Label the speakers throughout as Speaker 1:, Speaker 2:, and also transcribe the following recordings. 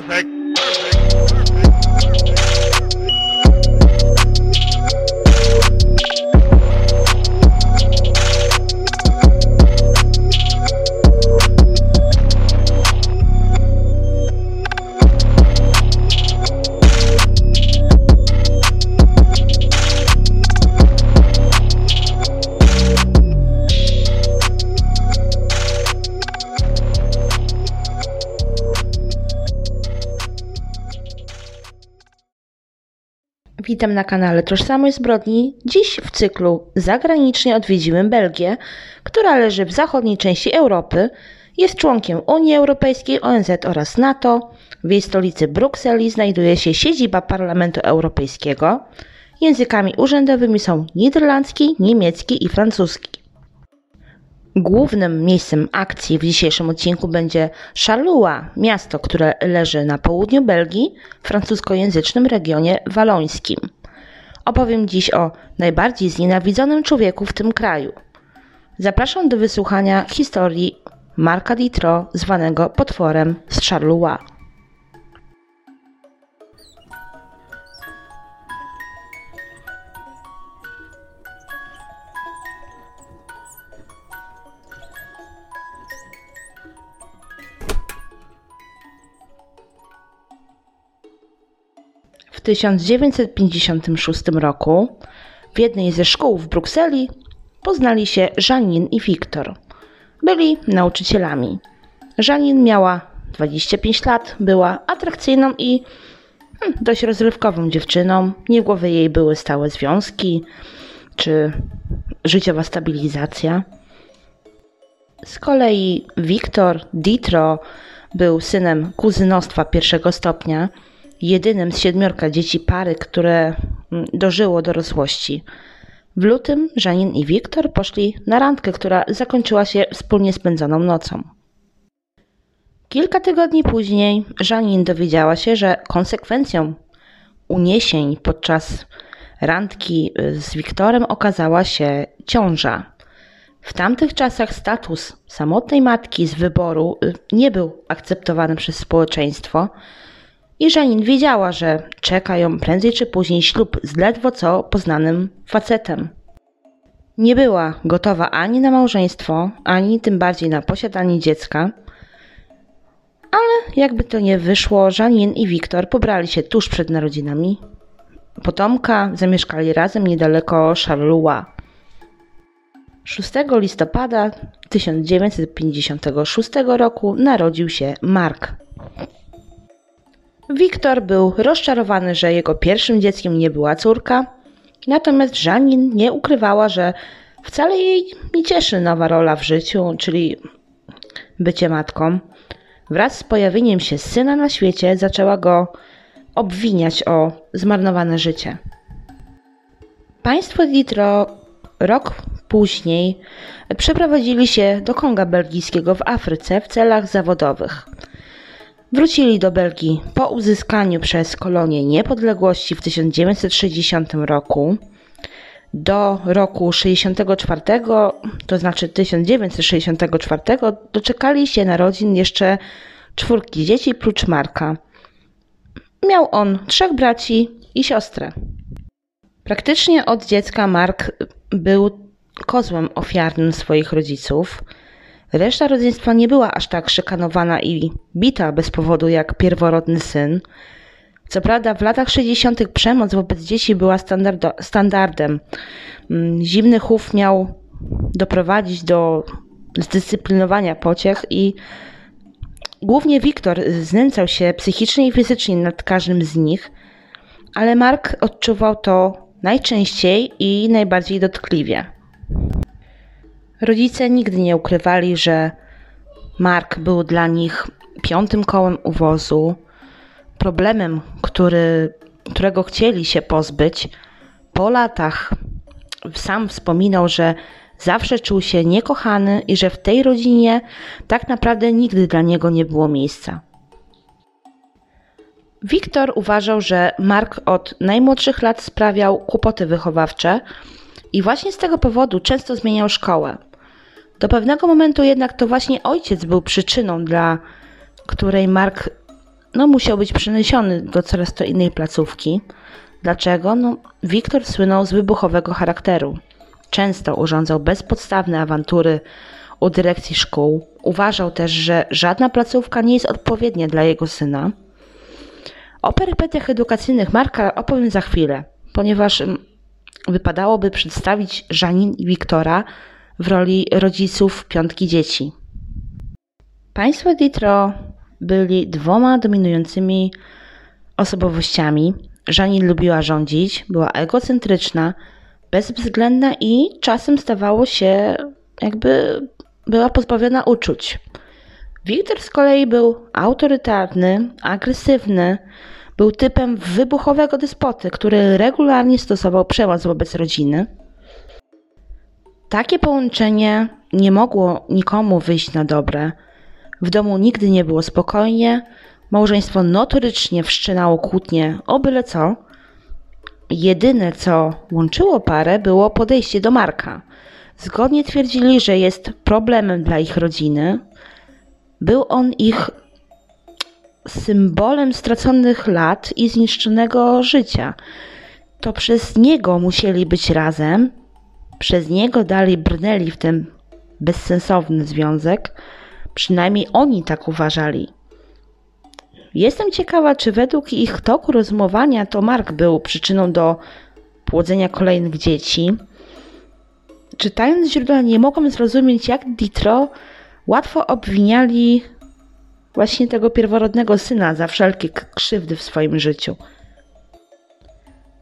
Speaker 1: Perfect.
Speaker 2: Witam na kanale Tożsamość Zbrodni. Dziś w cyklu zagranicznie odwiedzimy Belgię, która leży w zachodniej części Europy, jest członkiem Unii Europejskiej, ONZ oraz NATO. W jej stolicy Brukseli znajduje się siedziba Parlamentu Europejskiego. Językami urzędowymi są niderlandzki, niemiecki i francuski. Głównym miejscem akcji w dzisiejszym odcinku będzie Charleroi, miasto, które leży na południu Belgii, w francuskojęzycznym regionie walońskim. Opowiem dziś o najbardziej znienawidzonym człowieku w tym kraju. Zapraszam do wysłuchania historii Marka Ditro, zwanego potworem z Charleroi. 1956 roku w jednej ze szkół w Brukseli poznali się Janine i Wiktor. Byli nauczycielami. Janine miała 25 lat, była atrakcyjną i hmm, dość rozrywkową dziewczyną. Nie w głowie jej były stałe związki czy życiowa stabilizacja. Z kolei Wiktor Ditro był synem kuzynostwa pierwszego stopnia, jedynym z siedmiorga dzieci pary, które mm, dożyło dorosłości. W lutym Żanin i Wiktor poszli na randkę, która zakończyła się wspólnie spędzoną nocą. Kilka tygodni później Żanin dowiedziała się, że konsekwencją uniesień podczas randki y, z Wiktorem okazała się ciąża. W tamtych czasach status samotnej matki z wyboru y, nie był akceptowany przez społeczeństwo i Żanin wiedziała, że czeka ją prędzej czy później ślub z ledwo co poznanym facetem. Nie była gotowa ani na małżeństwo, ani tym bardziej na posiadanie dziecka, ale jakby to nie wyszło, Żanin i Wiktor pobrali się tuż przed narodzinami potomka, zamieszkali razem niedaleko Charleroi. 6 listopada 1956 roku narodził się Mark. Wiktor był rozczarowany, że jego pierwszym dzieckiem nie była córka, natomiast Żanin nie ukrywała, że wcale jej nie cieszy nowa rola w życiu, czyli bycie matką. Wraz z pojawieniem się syna na świecie zaczęła go obwiniać o zmarnowane życie. Państwo Ditro rok później przeprowadzili się do Konga Belgijskiego w Afryce w celach zawodowych. Wrócili do Belgii po uzyskaniu przez kolonię niepodległości w 1960 roku. Do roku 64, to znaczy 1964, doczekali się narodzin jeszcze czwórki dzieci prócz Marka. Miał on trzech braci i siostrę. Praktycznie od dziecka Mark był kozłem ofiarnym swoich rodziców. Reszta rodzeństwa nie była aż tak szykanowana i bita bez powodu jak pierworodny syn. Co prawda, w latach 60. przemoc wobec dzieci była standardem. Mm, zimny chów miał doprowadzić do zdyscyplinowania pociech i głównie Wiktor znęcał się psychicznie i fizycznie nad każdym z nich, ale Mark odczuwał to najczęściej i najbardziej dotkliwie. Rodzice nigdy nie ukrywali, że Mark był dla nich piątym kołem uwozu, problemem, który, którego chcieli się pozbyć. Po latach sam wspominał, że zawsze czuł się niekochany i że w tej rodzinie tak naprawdę nigdy dla niego nie było miejsca. Wiktor uważał, że Mark od najmłodszych lat sprawiał kłopoty wychowawcze i właśnie z tego powodu często zmieniał szkołę. Do pewnego momentu jednak to właśnie ojciec był przyczyną, dla której Mark no, musiał być przeniesiony do coraz to innej placówki. Dlaczego? No, Wiktor słynął z wybuchowego charakteru. Często urządzał bezpodstawne awantury u dyrekcji szkół. Uważał też, że żadna placówka nie jest odpowiednia dla jego syna. O perypetiach edukacyjnych Marka opowiem za chwilę, ponieważ mm, wypadałoby przedstawić Żanin i Wiktora w roli rodziców piątki dzieci. Państwo Ditro byli dwoma dominującymi osobowościami. Żanin lubiła rządzić, była egocentryczna, bezwzględna i czasem stawało się, jakby była pozbawiona uczuć. Wiktor z kolei był autorytarny, agresywny, był typem wybuchowego despoty, który regularnie stosował przemoc wobec rodziny. Takie połączenie nie mogło nikomu wyjść na dobre. W domu nigdy nie było spokojnie, małżeństwo notorycznie wszczynało kłótnie o byle co. Jedyne, co łączyło parę, było podejście do Marka. Zgodnie twierdzili, że jest problemem dla ich rodziny. Był on ich symbolem straconych lat i zniszczonego życia. To przez niego musieli być razem, przez niego dalej brnęli w ten bezsensowny związek. Przynajmniej oni tak uważali. Jestem ciekawa, czy według ich toku rozumowania to Mark był przyczyną do płodzenia kolejnych dzieci. Czytając źródła, nie mogłem zrozumieć, jak Ditro łatwo obwiniali właśnie tego pierworodnego syna za wszelkie krzywdy w swoim życiu.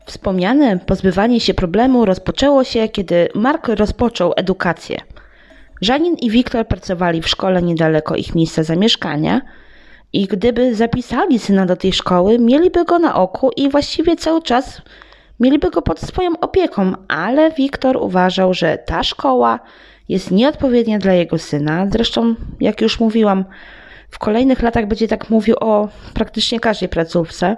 Speaker 2: Wspomniane pozbywanie się problemu rozpoczęło się, kiedy Mark rozpoczął edukację. Żanin i Wiktor pracowali w szkole niedaleko ich miejsca zamieszkania i gdyby zapisali syna do tej szkoły, mieliby go na oku i właściwie cały czas mieliby go pod swoją opieką, ale Wiktor uważał, że ta szkoła jest nieodpowiednia dla jego syna. Zresztą, jak już mówiłam, w kolejnych latach będzie tak mówił o praktycznie każdej placówce.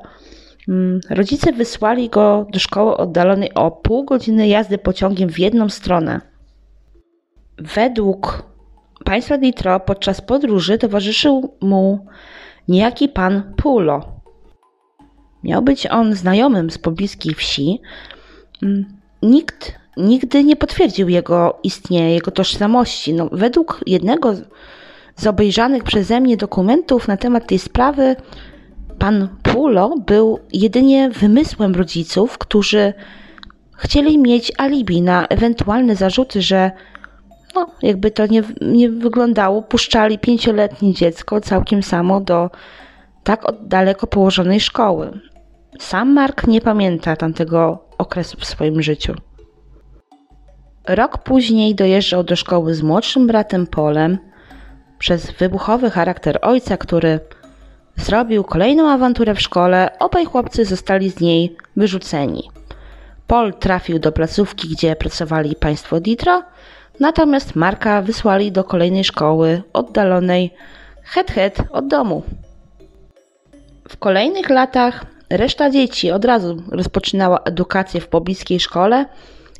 Speaker 2: Mm, rodzice wysłali go do szkoły oddalonej o pół godziny jazdy pociągiem w jedną stronę. Według państwa Ditro podczas podróży towarzyszył mu niejaki pan Pulo. Miał być on znajomym z pobliskiej wsi. Mm, nikt nigdy nie potwierdził jego istnienia, jego tożsamości. No, według jednego z obejrzanych przeze mnie dokumentów na temat tej sprawy, pan Pulo był jedynie wymysłem rodziców, którzy chcieli mieć alibi na ewentualne zarzuty, że no, jakby to nie, nie wyglądało, puszczali pięcioletnie dziecko całkiem samo do tak daleko położonej szkoły. Sam Mark nie pamięta tamtego okresu w swoim życiu. Rok później dojeżdżał do szkoły z młodszym bratem Polem. Przez wybuchowy charakter ojca, który zrobił kolejną awanturę w szkole, obaj chłopcy zostali z niej wyrzuceni. Paul trafił do placówki, gdzie pracowali państwo Ditro, natomiast Marka wysłali do kolejnej szkoły oddalonej het het od domu. W kolejnych latach reszta dzieci od razu rozpoczynała edukację w pobliskiej szkole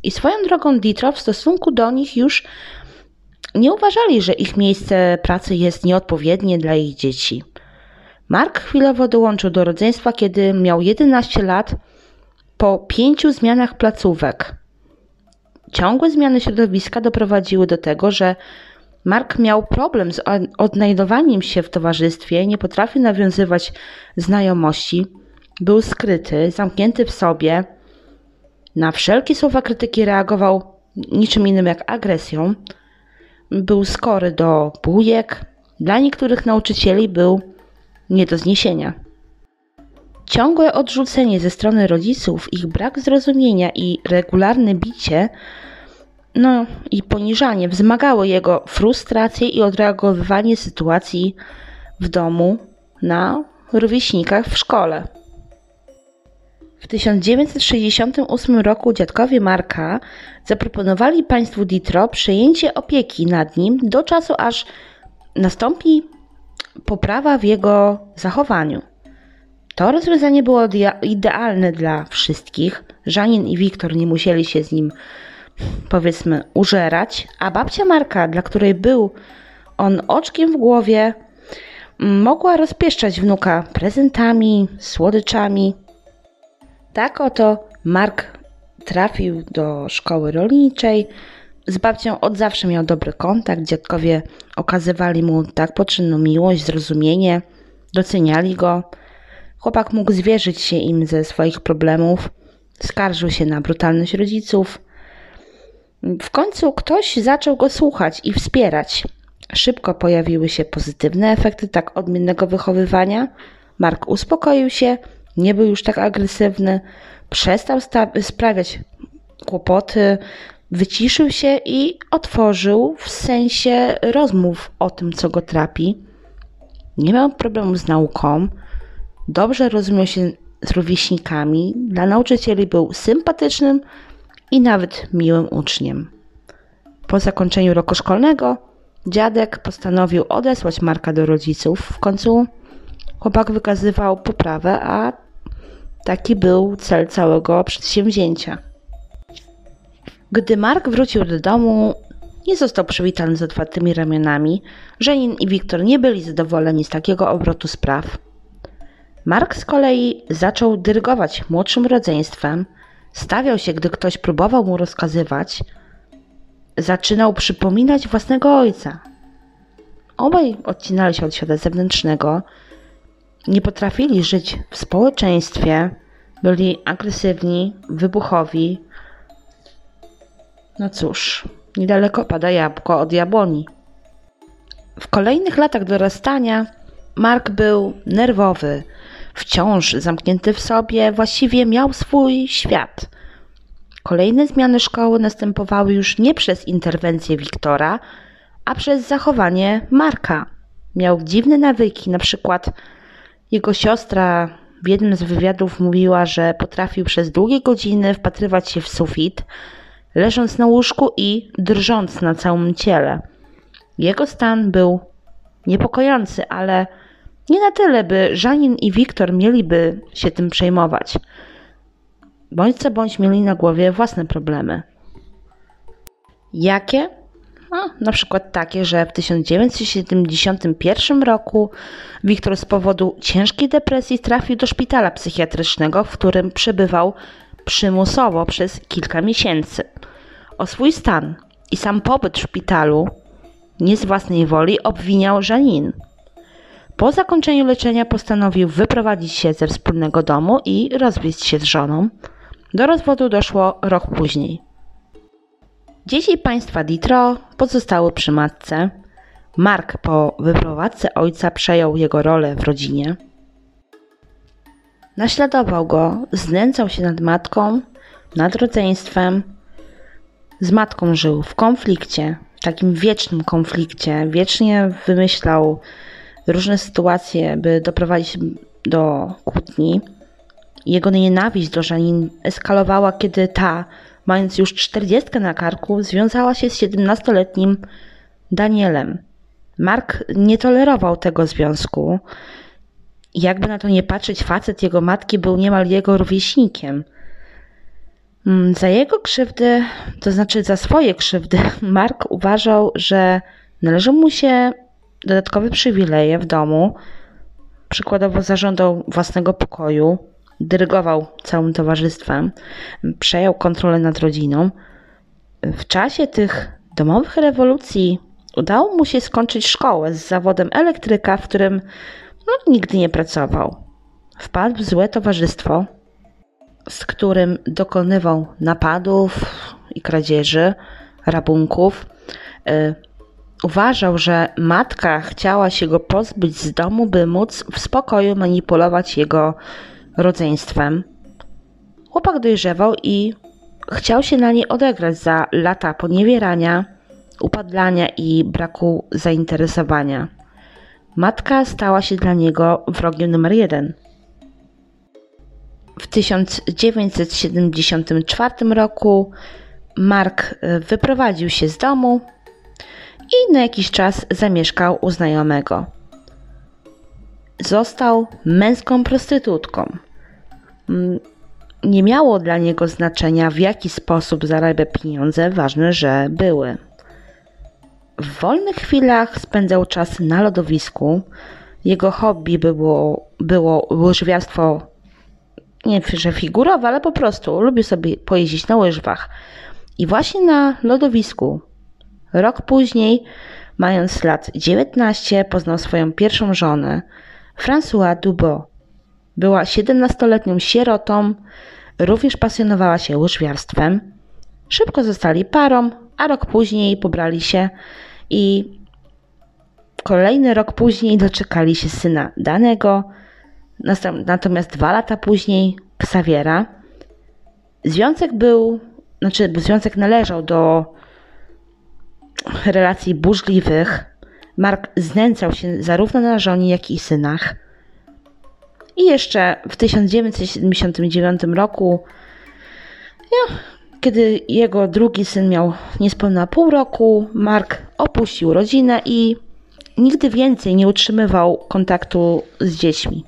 Speaker 2: i swoją drogą Ditro w stosunku do nich już nie uważali, że ich miejsce pracy jest nieodpowiednie dla ich dzieci. Mark chwilowo dołączył do rodzeństwa, kiedy miał 11 lat po pięciu zmianach placówek. Ciągłe zmiany środowiska doprowadziły do tego, że Mark miał problem z odnajdowaniem się w towarzystwie, nie potrafił nawiązywać znajomości, był skryty, zamknięty w sobie. Na wszelkie słowa krytyki reagował niczym innym jak agresją. Był skory do bujek. Dla niektórych nauczycieli był nie do zniesienia. Ciągłe odrzucenie ze strony rodziców, ich brak zrozumienia i regularne bicie, no i poniżanie wzmagały jego frustrację i odreagowywanie sytuacji w domu na rówieśnikach w szkole. W 1968 roku dziadkowie Marka zaproponowali państwu Ditro przejęcie opieki nad nim do czasu, aż nastąpi poprawa w jego zachowaniu. To rozwiązanie było idealne dla wszystkich. Żanin i Wiktor nie musieli się z nim, powiedzmy, użerać, a babcia Marka, dla której był on oczkiem w głowie, mogła rozpieszczać wnuka prezentami, słodyczami. Tak oto Mark trafił do szkoły rolniczej. Z babcią od zawsze miał dobry kontakt. Dziadkowie okazywali mu tak poczynną miłość, zrozumienie, doceniali go. Chłopak mógł zwierzyć się im ze swoich problemów, skarżył się na brutalność rodziców. W końcu ktoś zaczął go słuchać i wspierać. Szybko pojawiły się pozytywne efekty tak odmiennego wychowywania. Mark uspokoił się, nie był już tak agresywny, przestał sprawiać kłopoty, wyciszył się i otworzył w sensie rozmów o tym, co go trapi. Nie miał problemu z nauką, dobrze rozumiał się z rówieśnikami, dla nauczycieli był sympatycznym i nawet miłym uczniem. Po zakończeniu roku szkolnego dziadek postanowił odesłać Marka do rodziców. W końcu chłopak wykazywał poprawę, a taki był cel całego przedsięwzięcia. Gdy Mark wrócił do domu, nie został przywitany z otwartymi ramionami. Żenin i Wiktor nie byli zadowoleni z takiego obrotu spraw. Mark z kolei zaczął dyrygować młodszym rodzeństwem, stawiał się, gdy ktoś próbował mu rozkazywać, zaczynał przypominać własnego ojca. Obaj odcinali się od świata zewnętrznego, nie potrafili żyć w społeczeństwie, byli agresywni, wybuchowi. No cóż, niedaleko pada jabłko od jabłoni. W kolejnych latach dorastania Mark był nerwowy, wciąż zamknięty w sobie, właściwie miał swój świat. Kolejne zmiany szkoły następowały już nie przez interwencję Wiktora, a przez zachowanie Marka. Miał dziwne nawyki, na przykład jego siostra w jednym z wywiadów mówiła, że potrafił przez długie godziny wpatrywać się w sufit, leżąc na łóżku i drżąc na całym ciele. Jego stan był niepokojący, ale nie na tyle, by Żanin i Wiktor mieliby się tym przejmować. Bądź co bądź mieli na głowie własne problemy. Jakie? No, na przykład takie, że w 1971 roku Wiktor z powodu ciężkiej depresji trafił do szpitala psychiatrycznego, w którym przebywał przymusowo przez kilka miesięcy. O swój stan i sam pobyt w szpitalu nie z własnej woli obwiniał Żanin. Po zakończeniu leczenia postanowił wyprowadzić się ze wspólnego domu i rozwieść się z żoną. Do rozwodu doszło rok później. Dzieci państwa Ditro pozostały przy matce. Mark po wyprowadzce ojca przejął jego rolę w rodzinie. Naśladował go, znęcał się nad matką, nad rodzeństwem. Z matką żył w konflikcie, takim wiecznym konflikcie. Wiecznie wymyślał różne sytuacje, by doprowadzić do kłótni. Jego nienawiść do Żanin eskalowała, kiedy ta, mając już czterdziestkę na karku, związała się z siedemnastoletnim Danielem. Mark nie tolerował tego związku. Jakby na to nie patrzeć, facet jego matki był niemal jego rówieśnikiem. Mm, za jego krzywdy, to znaczy za swoje krzywdy, Mark uważał, że należą mu się dodatkowe przywileje w domu. Przykładowo zażądał własnego pokoju, dyrygował całym towarzystwem, przejął kontrolę nad rodziną. W czasie tych domowych rewolucji udało mu się skończyć szkołę z zawodem elektryka, w którym no, nigdy nie pracował. Wpadł w złe towarzystwo, z którym dokonywał napadów i kradzieży, rabunków. Y, uważał, że matka chciała się go pozbyć z domu, by móc w spokoju manipulować jego rodzeństwem. Chłopak dojrzewał i chciał się na nie odegrać za lata poniewierania, upadlania i braku zainteresowania. Matka stała się dla niego wrogiem numer jeden. W 1974 roku Mark wyprowadził się z domu i na jakiś czas zamieszkał u znajomego. Został męską prostytutką. Mm, nie miało dla niego znaczenia, w jaki sposób zarabia pieniądze, ważne, że były. W wolnych chwilach spędzał czas na lodowisku. Jego hobby było, było łyżwiarstwo, nie że figurowe, ale po prostu lubił sobie pojeździć na łyżwach. I właśnie na lodowisku, rok później, mając lat 19, poznał swoją pierwszą żonę, François Dubot. Była 17-letnią sierotą, również pasjonowała się łyżwiarstwem. Szybko zostali parą, a rok później pobrali się i kolejny rok później doczekali się syna Danego, natomiast dwa lata później Xaviera. Związek był, znaczy związek należał do relacji burzliwych. Mark znęcał się zarówno na żonie, jak i synach. I jeszcze w 1979 roku, ja, kiedy jego drugi syn miał niespełna pół roku, Mark opuścił rodzinę i nigdy więcej nie utrzymywał kontaktu z dziećmi.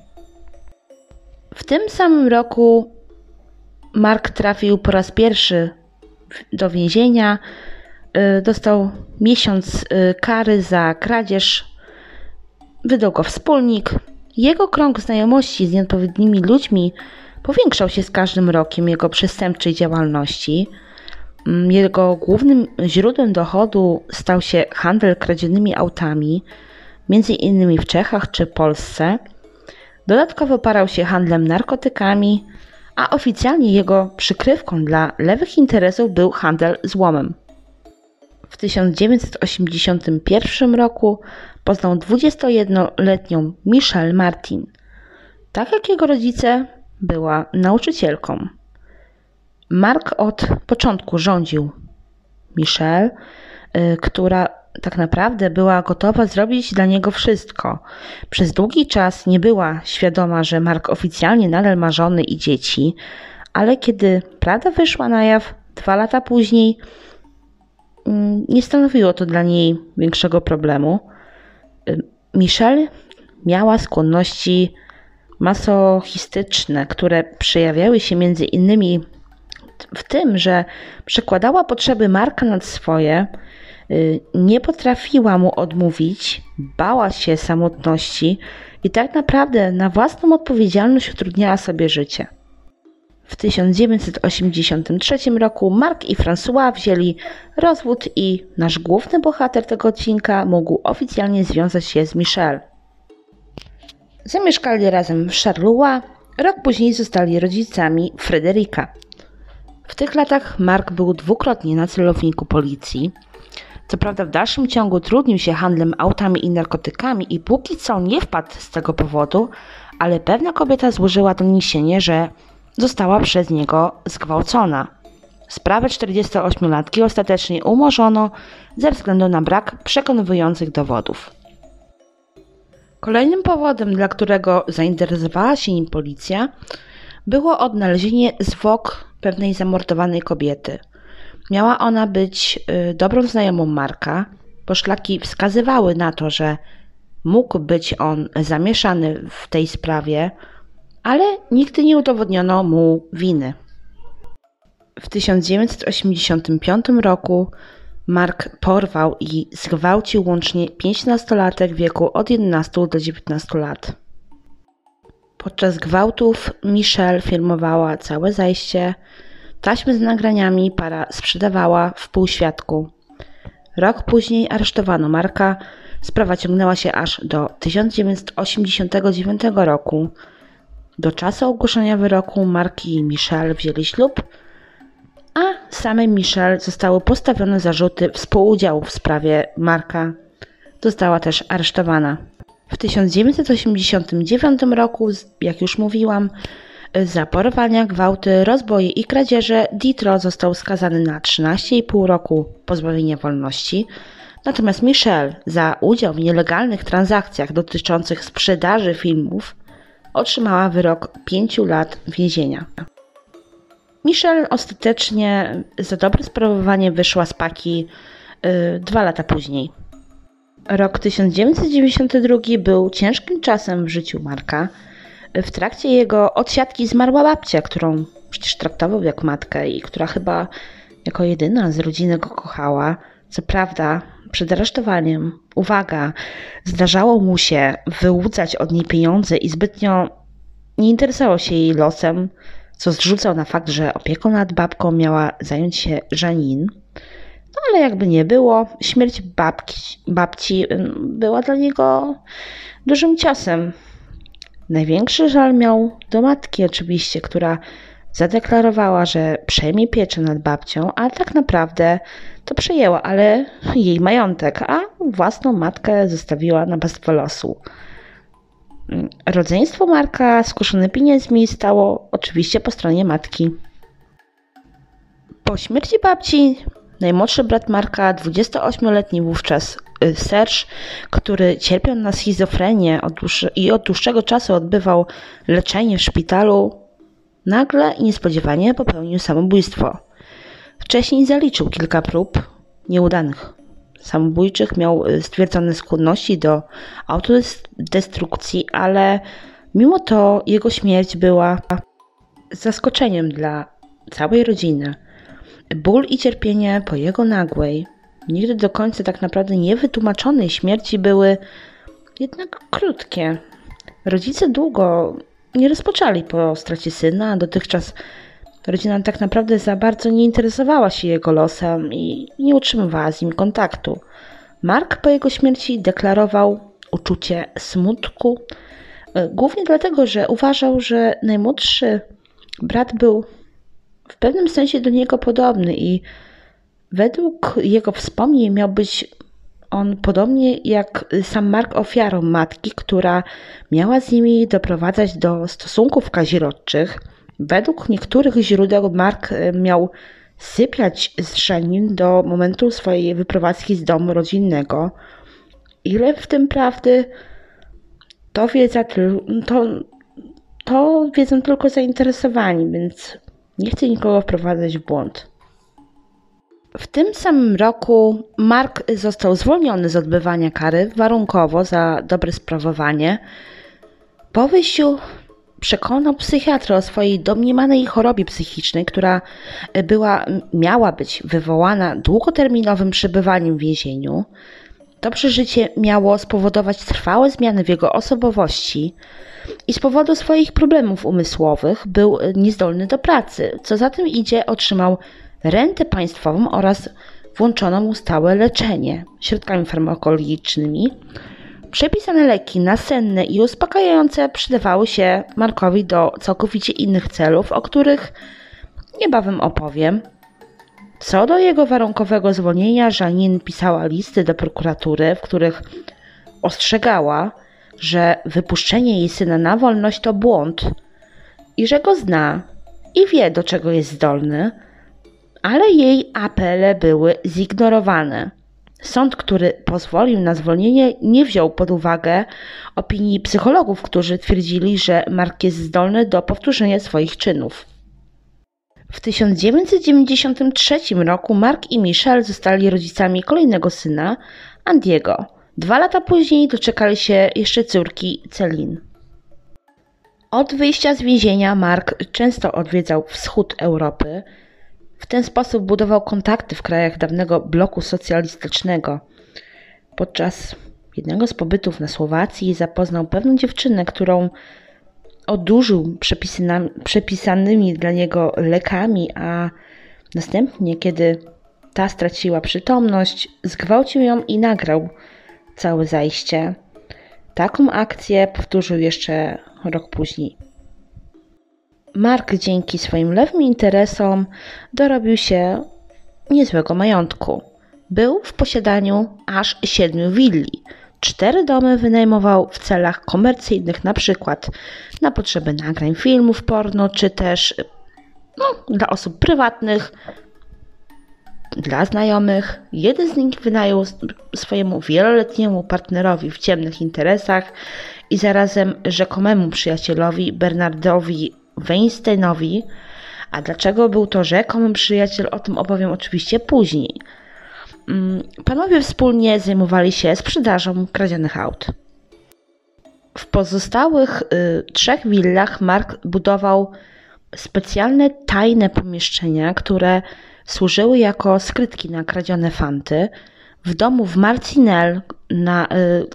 Speaker 2: W tym samym roku Mark trafił po raz pierwszy do więzienia. Y, dostał miesiąc y, kary za kradzież. Wydał go wspólnik. Jego krąg znajomości z nieodpowiednimi ludźmi powiększał się z każdym rokiem jego przestępczej działalności. Mm, jego głównym źródłem dochodu stał się handel kradzionymi autami, między innymi w Czechach czy Polsce. Dodatkowo parał się handlem narkotykami, a oficjalnie jego przykrywką dla lewych interesów był handel złomem. W 1981 roku poznał 21-letnią Michelle Martin. Tak jak jego rodzice, była nauczycielką. Mark od początku rządził Michelle, y, która tak naprawdę była gotowa zrobić dla niego wszystko. Przez długi czas nie była świadoma, że Mark oficjalnie nadal ma żony i dzieci, ale kiedy prawda wyszła na jaw dwa lata później, mm, nie stanowiło to dla niej większego problemu. Y, Michelle miała skłonności masochistyczne, które przejawiały się między innymi w tym, że przekładała potrzeby Marka nad swoje, y, nie potrafiła mu odmówić, bała się samotności i tak naprawdę na własną odpowiedzialność utrudniała sobie życie. W 1983 roku Mark i François wzięli rozwód i nasz główny bohater tego odcinka mógł oficjalnie związać się z Michelle. Zamieszkali razem w Charleroi, rok później zostali rodzicami Fryderyka. W tych latach Mark był dwukrotnie na celowniku policji. Co prawda w dalszym ciągu trudnił się handlem autami i narkotykami i póki co nie wpadł z tego powodu, ale pewna kobieta złożyła doniesienie, że została przez niego zgwałcona. Sprawę 48-latki ostatecznie umorzono ze względu na brak przekonujących dowodów. Kolejnym powodem, dla którego zainteresowała się nim policja, było odnalezienie zwłok pewnej zamordowanej kobiety. Miała ona być y, dobrą znajomą Marka. Poszlaki wskazywały na to, że mógł być on zamieszany w tej sprawie, ale nigdy nie udowodniono mu winy. W 1985 roku Mark porwał i zgwałcił łącznie pięć nastolatek w wieku od 11 do 19 lat. Podczas gwałtów Michelle filmowała całe zajście. Taśmy z nagraniami para sprzedawała w półświadku. Rok później aresztowano Marka. Sprawa ciągnęła się aż do 1989 roku. Do czasu ogłoszenia wyroku Mark i Michelle wzięli ślub, a samej Michelle zostały postawione zarzuty współudziału w sprawie Marka. Została też aresztowana. W 1989 roku, jak już mówiłam, za porwania, gwałty, rozboje i kradzieże Ditro został skazany na 13,5 roku pozbawienia wolności. Natomiast Michelle za udział w nielegalnych transakcjach dotyczących sprzedaży filmów otrzymała wyrok 5 lat więzienia. Michelle ostatecznie za dobre sprawowanie wyszła z paki yy, dwa lata później. Rok 1992 był ciężkim czasem w życiu Marka. W trakcie jego odsiadki zmarła babcia, którą przecież traktował jak matkę i która chyba jako jedyna z rodziny go kochała. Co prawda, przed aresztowaniem, uwaga, zdarzało mu się wyłudzać od niej pieniądze i zbytnio nie interesował się jej losem, co zrzucał na fakt, że opieką nad babką miała zająć się Janine. No ale jakby nie było, śmierć babki, babci była dla niego dużym ciosem. Największy żal miał do matki oczywiście, która zadeklarowała, że przejmie pieczę nad babcią, a tak naprawdę to przejęła, ale jej majątek, a własną matkę zostawiła na pastwę losu. Rodzeństwo Marka skuszone pieniędzmi stało oczywiście po stronie matki. Po śmierci babci najmłodszy brat Marka, 28-letni wówczas y, Serge, który cierpiał na schizofrenię i od dłuższego czasu odbywał leczenie w szpitalu, nagle i niespodziewanie popełnił samobójstwo. Wcześniej zaliczył kilka prób nieudanych samobójczych, miał y, stwierdzone skłonności do autodestrukcji, ale mimo to jego śmierć była zaskoczeniem dla całej rodziny. Ból i cierpienie po jego nagłej, nigdy do końca tak naprawdę niewytłumaczonej śmierci były jednak krótkie. Rodzice długo nie rozpoczęli po stracie syna, dotychczas rodzina tak naprawdę za bardzo nie interesowała się jego losem i nie utrzymywała z nim kontaktu. Mark po jego śmierci deklarował uczucie smutku, e, głównie dlatego, że uważał, że najmłodszy brat był w pewnym sensie do niego podobny i według jego wspomnień miał być on podobnie jak sam Mark ofiarą matki, która miała z nimi doprowadzać do stosunków kazirodczych. Według niektórych źródeł Mark e, miał sypiać z Szenin do momentu swojej wyprowadzki z domu rodzinnego. Ile w tym prawdy, to, wiedza, to, to wiedzą tylko zainteresowani, więc nie chcę nikogo wprowadzać w błąd. W tym samym roku Mark został zwolniony z odbywania kary warunkowo za dobre sprawowanie. Po wyjściu przekonał psychiatrę o swojej domniemanej chorobie psychicznej, która była, miała być wywołana długoterminowym przebywaniem w więzieniu. To przeżycie miało spowodować trwałe zmiany w jego osobowości i z powodu swoich problemów umysłowych był niezdolny do pracy. Co za tym idzie, otrzymał rentę państwową oraz włączono mu stałe leczenie środkami farmakologicznymi. Przepisane leki nasenne i uspokajające przydawały się Markowi do całkowicie innych celów, o których niebawem opowiem. Co do jego warunkowego zwolnienia, Żanin pisała listy do prokuratury, w których ostrzegała, że wypuszczenie jej syna na wolność to błąd i że go zna i wie, do czego jest zdolny, ale jej apele były zignorowane. Sąd, który pozwolił na zwolnienie, nie wziął pod uwagę opinii psychologów, którzy twierdzili, że Mark jest zdolny do powtórzenia swoich czynów. W 1993 roku Mark i Michelle zostali rodzicami kolejnego syna, Andiego. Dwa lata później doczekali się jeszcze córki Celine. Od wyjścia z więzienia Mark często odwiedzał wschód Europy, w ten sposób budował kontakty w krajach dawnego bloku socjalistycznego. Podczas jednego z pobytów na Słowacji zapoznał pewną dziewczynę, którą odurzył przepisanymi dla niego lekami, a następnie, kiedy ta straciła przytomność, zgwałcił ją i nagrał całe zajście. Taką akcję powtórzył jeszcze rok później. Mark dzięki swoim lewym interesom dorobił się niezłego majątku. Był w posiadaniu aż siedmiu willi. Cztery domy wynajmował w celach komercyjnych, na przykład na potrzeby nagrań filmów porno, czy też no, dla osób prywatnych, dla znajomych. Jeden z nich wynajął swojemu wieloletniemu partnerowi w ciemnych interesach i zarazem rzekomemu przyjacielowi Bernardowi Weinsteinowi. A dlaczego był to rzekomy przyjaciel, o tym opowiem oczywiście później. Mm, panowie wspólnie zajmowali się sprzedażą kradzionych aut. W pozostałych y, trzech willach Mark budował specjalne tajne pomieszczenia, które służyły jako skrytki na kradzione fanty. W domu w Marcinelle, na, y,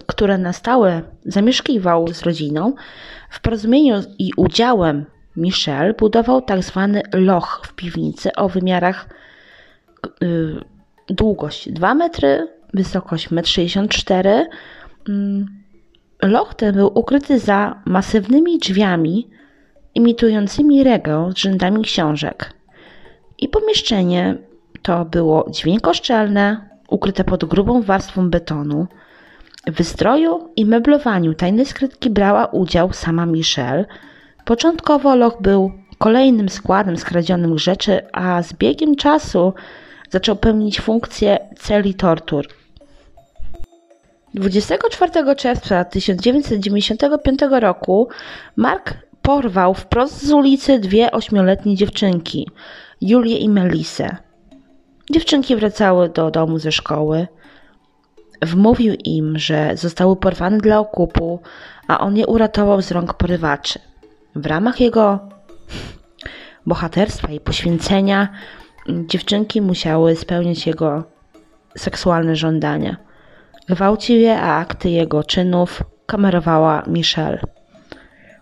Speaker 2: które na stałe zamieszkiwał z rodziną, w porozumieniu i udziałem Michel budował tak zwany loch w piwnicy o wymiarach y, długość 2 metry, wysokość 1,64 m. Mm, loch ten był ukryty za masywnymi drzwiami imitującymi regał z rzędami książek. I pomieszczenie to było dźwiękoszczelne, ukryte pod grubą warstwą betonu. W wystroju i meblowaniu tajnej skrytki brała udział sama Michelle. Początkowo loch był kolejnym składem skradzionych rzeczy, a z biegiem czasu zaczął pełnić funkcję celi tortur. 24 czerwca 1995 roku Mark porwał wprost z ulicy dwie ośmioletnie dziewczynki, Julię i Melisę. Dziewczynki wracały do domu ze szkoły. Wmówił im, że zostały porwane dla okupu, a on je uratował z rąk porywaczy. W ramach jego bohaterstwa i poświęcenia dziewczynki musiały spełniać jego seksualne żądania. Gwałcił je, a akty jego czynów kamerowała Michelle.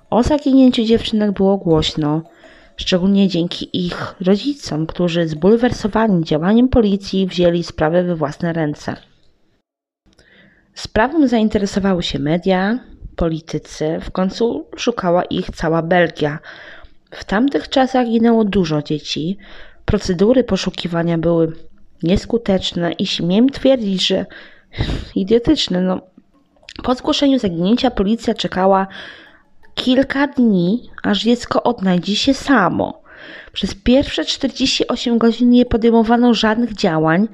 Speaker 2: O zaginięciu dziewczynek było głośno, szczególnie dzięki ich rodzicom, którzy zbulwersowani działaniem policji wzięli sprawę we własne ręce. Sprawą zainteresowały się media, politycy, w końcu szukała ich cała Belgia. W tamtych czasach ginęło dużo dzieci, procedury poszukiwania były nieskuteczne i śmiem twierdzić, że idiotyczne. No, po zgłoszeniu zaginięcia policja czekała kilka dni, aż dziecko odnajdzie się samo. Przez pierwsze 48 godzin nie podejmowano żadnych działań.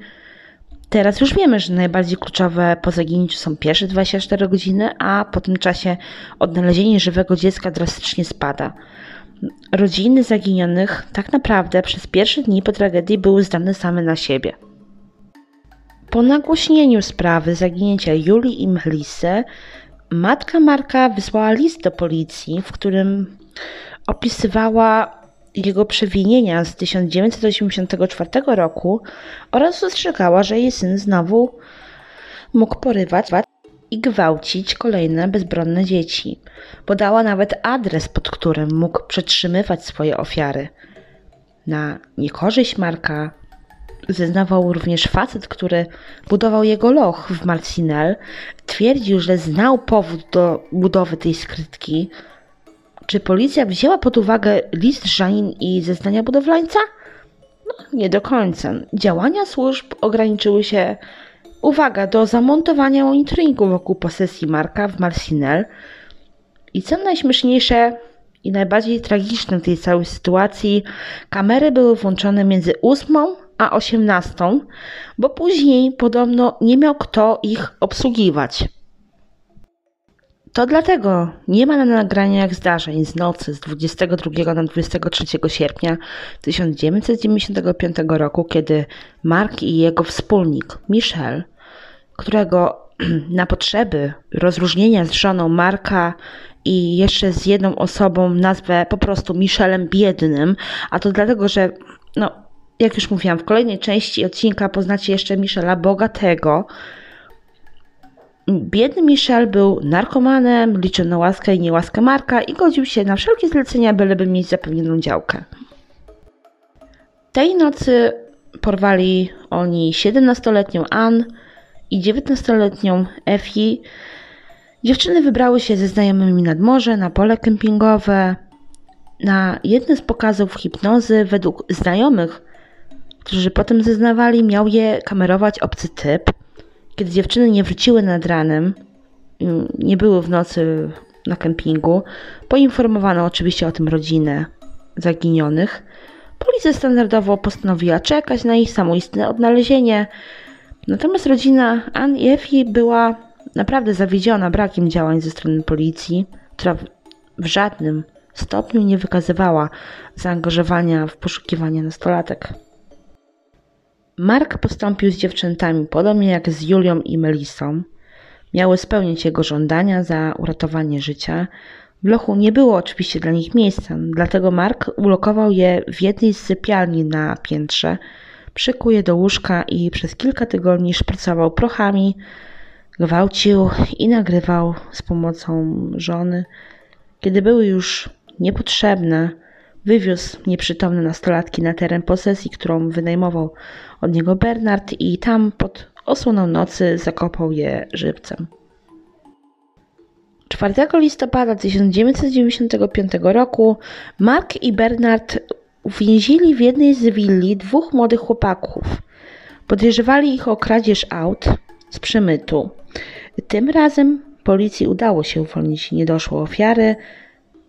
Speaker 2: Teraz już wiemy, że najbardziej kluczowe po zaginięciu są pierwsze 24 godziny, a po tym czasie odnalezienie żywego dziecka drastycznie spada. Rodziny zaginionych tak naprawdę przez pierwsze dni po tragedii były zdane same na siebie. Po nagłośnieniu sprawy zaginięcia Julii i Melisy, matka Marka wysłała list do policji, w którym opisywała jego przewinienia z 1984 roku oraz ostrzegała, że jej syn znowu mógł porywać i gwałcić kolejne bezbronne dzieci. Podała nawet adres, pod którym mógł przetrzymywać swoje ofiary. Na niekorzyść Marka zeznawał również facet, który budował jego loch w Marcinelle. Twierdził, że znał powód do budowy tej skrytki. Czy policja wzięła pod uwagę list Żanin i zeznania budowlańca? No, nie do końca. Działania służb ograniczyły się, uwaga, do zamontowania monitoringu wokół posesji Marka w Marcinelle. I co najśmieszniejsze, i najbardziej tragiczne w tej całej sytuacji, kamery były włączone między 8 a 18, bo później podobno nie miał kto ich obsługiwać. To dlatego nie ma na nagraniach zdarzeń z nocy z 22 na 23 sierpnia 1995 roku, kiedy Mark i jego wspólnik Michel, którego na potrzeby rozróżnienia z żoną Marka i jeszcze z jedną osobą nazwę po prostu Michelem Biednym, a to dlatego, że no, jak już mówiłam, w kolejnej części odcinka poznacie jeszcze Michela Bogatego. Biedny Michel był narkomanem, liczył na łaskę i niełaskę Marka i godził się na wszelkie zlecenia, byleby mieć zapewnioną działkę. Tej nocy porwali oni 17-letnią Ann i 19-letnią Effie. Dziewczyny wybrały się ze znajomymi nad morze, na pole kempingowe. Na jednym z pokazów hipnozy, według znajomych, którzy potem zeznawali, miał je kamerować obcy typ. Kiedy dziewczyny nie wróciły nad ranem, nie były w nocy na kempingu, poinformowano oczywiście o tym rodzinę zaginionych. Policja standardowo postanowiła czekać na ich samoistne odnalezienie. Natomiast rodzina Ann i Effie była naprawdę zawiedziona brakiem działań ze strony policji, która w żadnym stopniu nie wykazywała zaangażowania w poszukiwanie nastolatek. Mark postąpił z dziewczętami podobnie jak z Julią i Melisą. Miały spełnić jego żądania za uratowanie życia. W lochu nie było oczywiście dla nich miejsca, dlatego Mark ulokował je w jednej z sypialni na piętrze. przykuje do łóżka i przez kilka tygodni szprycował prochami, gwałcił i nagrywał z pomocą żony. Kiedy były już niepotrzebne, wywiózł nieprzytomne nastolatki na teren posesji, którą wynajmował od niego Bernard i tam pod osłoną nocy zakopał je żywcem. 4 listopada 1995 roku Mark i Bernard uwięzili w jednej z willi dwóch młodych chłopaków. Podejrzewali ich o kradzież aut z przemytu. Tym razem policji udało się uwolnić niedoszłe ofiary,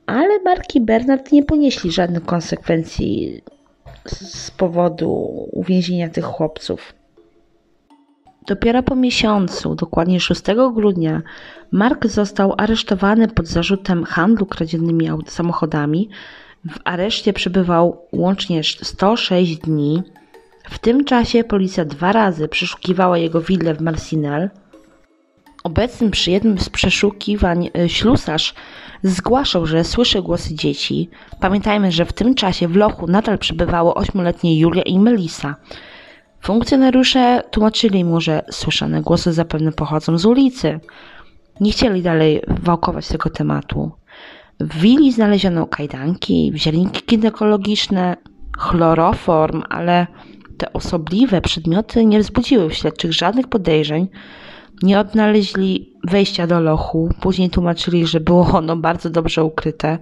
Speaker 2: ale Mark i Bernard nie ponieśli żadnych konsekwencji z powodu uwięzienia tych chłopców. Dopiero po miesiącu, dokładnie 6 grudnia, Mark został aresztowany pod zarzutem handlu kradzionymi samochodami. W areszcie przebywał łącznie 106 dni. W tym czasie policja dwa razy przeszukiwała jego willę w Marcinelle. Obecny przy jednym z przeszukiwań e, ślusarz zgłaszał, że słyszy głosy dzieci. Pamiętajmy, że w tym czasie w lochu nadal przebywało ośmioletnie Julia i Melisa. Funkcjonariusze tłumaczyli mu, że słyszane głosy zapewne pochodzą z ulicy. Nie chcieli dalej wałkować tego tematu. W willi znaleziono kajdanki, wzięlinki ginekologiczne, chloroform, ale te osobliwe przedmioty nie wzbudziły w śledczych żadnych podejrzeń. Nie odnaleźli wejścia do lochu. Później tłumaczyli, że było ono bardzo dobrze ukryte.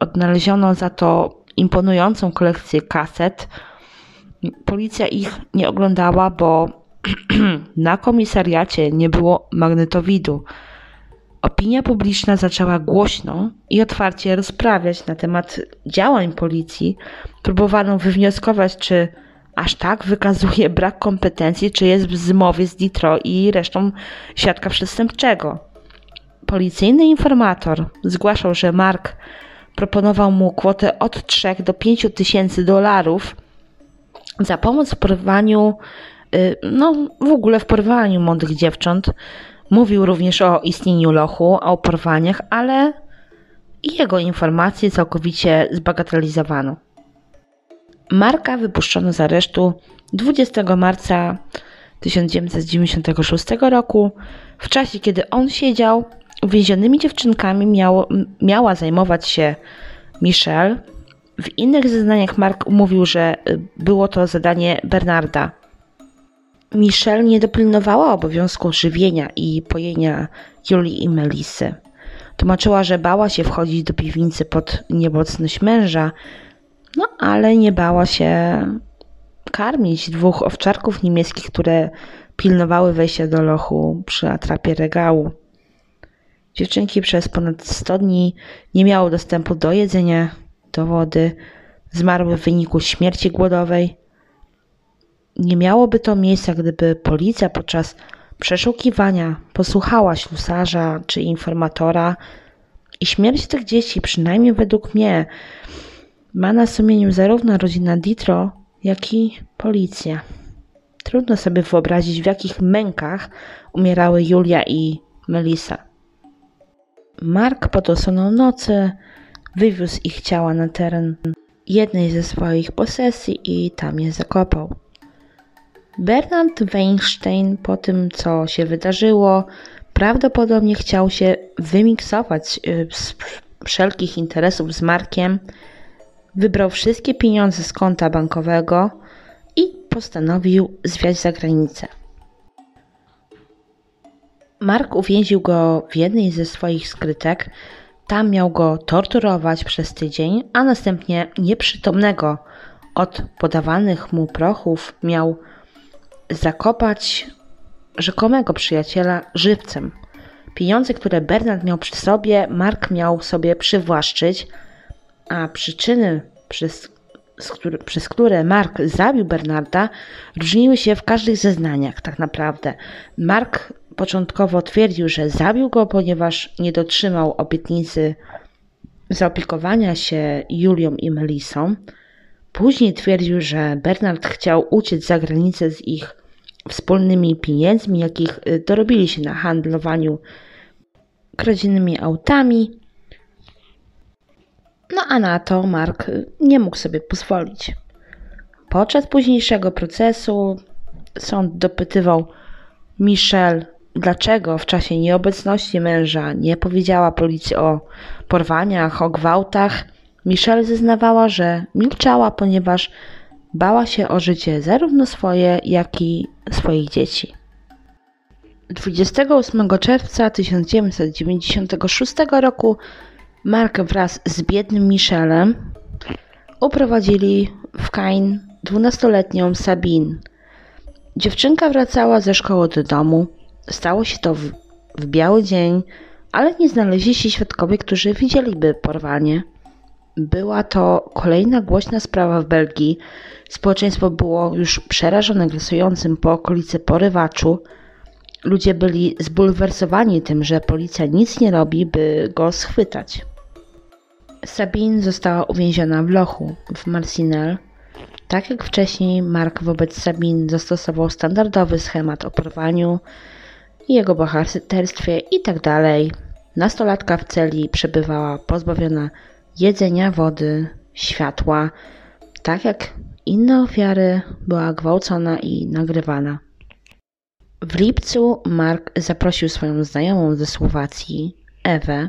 Speaker 2: Odnaleziono za to imponującą kolekcję kaset, Policja ich nie oglądała, bo na komisariacie nie było magnetowidu. Opinia publiczna zaczęła głośno i otwarcie rozprawiać na temat działań policji. Próbowano wywnioskować, czy aż tak wykazuje brak kompetencji, czy jest w zmowie z Ditro i resztą świadka przestępczego. Policyjny informator zgłaszał, że Mark proponował mu kwotę od 3 do 5 tysięcy dolarów za pomoc w porwaniu, y, no w ogóle w porwaniu młodych dziewcząt. Mówił również o istnieniu lochu, o porwaniach, ale jego informacje całkowicie zbagatelizowano. Marka wypuszczono z aresztu 20 marca 1996 roku. W czasie, kiedy on siedział, uwięzionymi dziewczynkami miało, miała zajmować się Michelle, w innych zeznaniach Mark mówił, że y, było to zadanie Bernarda. Michelle nie dopilnowała obowiązku żywienia i pojenia Julii i Melisy. Tłumaczyła, że bała się wchodzić do piwnicy pod niebocność męża, no ale nie bała się karmić dwóch owczarków niemieckich, które pilnowały wejścia do lochu przy atrapie regału. Dziewczynki przez ponad 100 dni nie miały dostępu do jedzenia, do wody, zmarły w wyniku śmierci głodowej. Nie miałoby to miejsca, gdyby policja podczas przeszukiwania posłuchała ślusarza czy informatora i śmierć tych dzieci, przynajmniej według mnie, ma na sumieniu zarówno rodzina Ditro, jak i policja. Trudno sobie wyobrazić, w jakich mękach umierały Julia i Melisa. Mark pod osłoną nocy Wywiózł ich ciała na teren jednej ze swoich posesji i tam je zakopał. Bernard Weinstein po tym, co się wydarzyło, prawdopodobnie chciał się wymiksować y, z wszelkich interesów z Markiem, wybrał wszystkie pieniądze z konta bankowego i postanowił zwiać za granicę. Mark uwięził go w jednej ze swoich skrytek, tam miał go torturować przez tydzień, a następnie nieprzytomnego od podawanych mu prochów miał zakopać rzekomego przyjaciela żywcem. Pieniądze, które Bernard miał przy sobie, Mark miał sobie przywłaszczyć, a przyczyny, przez, przez które Mark zabił Bernarda, różniły się w każdych zeznaniach, tak naprawdę. Mark początkowo twierdził, że zabił go, ponieważ nie dotrzymał obietnicy zaopiekowania się Julią i Melisą. Później twierdził, że Bernard chciał uciec za granicę z ich wspólnymi pieniędzmi, jakich y, dorobili się na handlowaniu kradzionymi autami. No a na to Mark nie mógł sobie pozwolić. Podczas późniejszego procesu sąd dopytywał Michelle, dlaczego w czasie nieobecności męża nie powiedziała policji o porwaniach, o gwałtach. Michelle zeznawała, że milczała, ponieważ bała się o życie zarówno swoje, jak i swoich dzieci. 28 czerwca 1996 roku Mark wraz z biednym Michelem uprowadzili w Kain 12-letnią Sabine. Dziewczynka wracała ze szkoły do domu. Stało się to w, w biały dzień, ale nie znaleźli się świadkowie, którzy widzieliby porwanie. Była to kolejna głośna sprawa w Belgii. Społeczeństwo było już przerażone grasującym po okolicy porywaczu. Ludzie byli zbulwersowani tym, że policja nic nie robi, by go schwytać. Sabine została uwięziona w lochu w Marcinelle. Tak jak wcześniej, Mark wobec Sabine zastosował standardowy schemat o porwaniu jego bohaterstwie itd. Tak Nastolatka w celi przebywała pozbawiona jedzenia, wody, światła, tak jak inne ofiary była gwałcona i nagrywana. W lipcu Mark zaprosił swoją znajomą ze Słowacji, Ewę,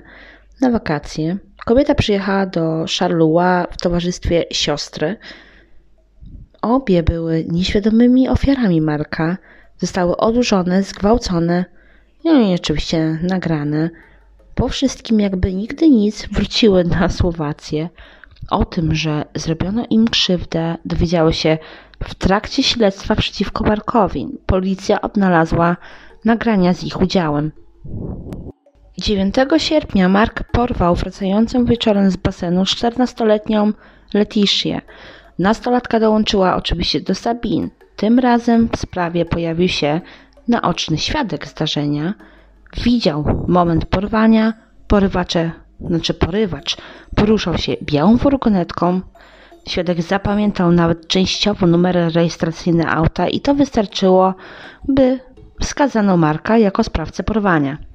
Speaker 2: na wakacje. Kobieta przyjechała do Charleroi w towarzystwie siostry. Obie były nieświadomymi ofiarami Marka. Zostały odurzone, zgwałcone no i oczywiście nagrane. Po wszystkim, jakby nigdy nic, wróciły na Słowację. O tym, że zrobiono im krzywdę, dowiedziały się w trakcie śledztwa przeciwko Markowi. Policja odnalazła nagrania z ich udziałem. 9 sierpnia Mark porwał wracającą wieczorem z basenu 14-letnią Letitię. Nastolatka dołączyła oczywiście do Sabin. Tym razem w sprawie pojawił się naoczny świadek zdarzenia. Widział moment porwania. Porywacze, znaczy porywacz poruszał się białą furgonetką. Świadek zapamiętał nawet częściowo numery rejestracyjne auta i to wystarczyło, by wskazano Marka jako sprawcę porwania.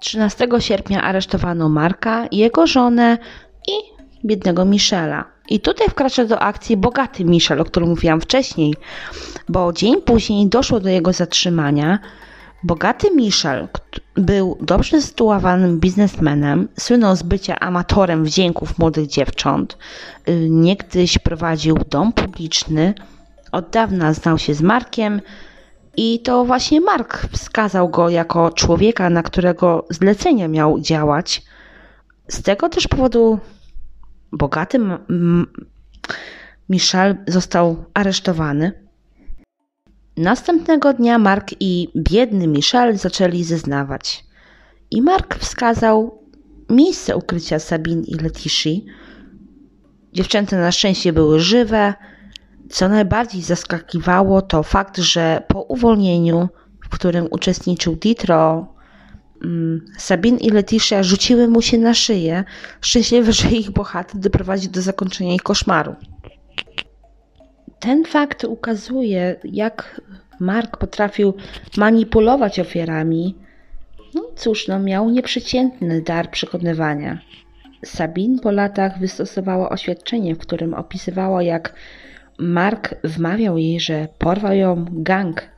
Speaker 2: 13 sierpnia aresztowano Marka, jego żonę i biednego Michela. I tutaj wkracza do akcji bogaty Michel, o którym mówiłam wcześniej, bo dzień później doszło do jego zatrzymania. Bogaty Michel był dobrze sytuowanym biznesmenem, słynął z bycia amatorem wdzięków młodych dziewcząt. Y, niegdyś prowadził dom publiczny, od dawna znał się z Markiem, i to właśnie Mark wskazał go jako człowieka, na którego zlecenie miał działać. Z tego też powodu bogaty Michel został aresztowany. Następnego dnia Mark i biedny Michel zaczęli zeznawać. I Mark wskazał miejsce ukrycia Sabine i Letiszy. Dziewczęta na szczęście były żywe, co najbardziej zaskakiwało, to fakt, że po uwolnieniu, w którym uczestniczył Ditro, mm, Sabin i Letitia rzuciły mu się na szyję, szczęśliwe, że ich bohater doprowadził do zakończenia ich koszmaru. Ten fakt ukazuje, jak Mark potrafił manipulować ofiarami. No cóż, no miał nieprzeciętny dar przekonywania. Sabin po latach wystosowała oświadczenie, w którym opisywała, jak Mark wmawiał jej, że porwał ją gang.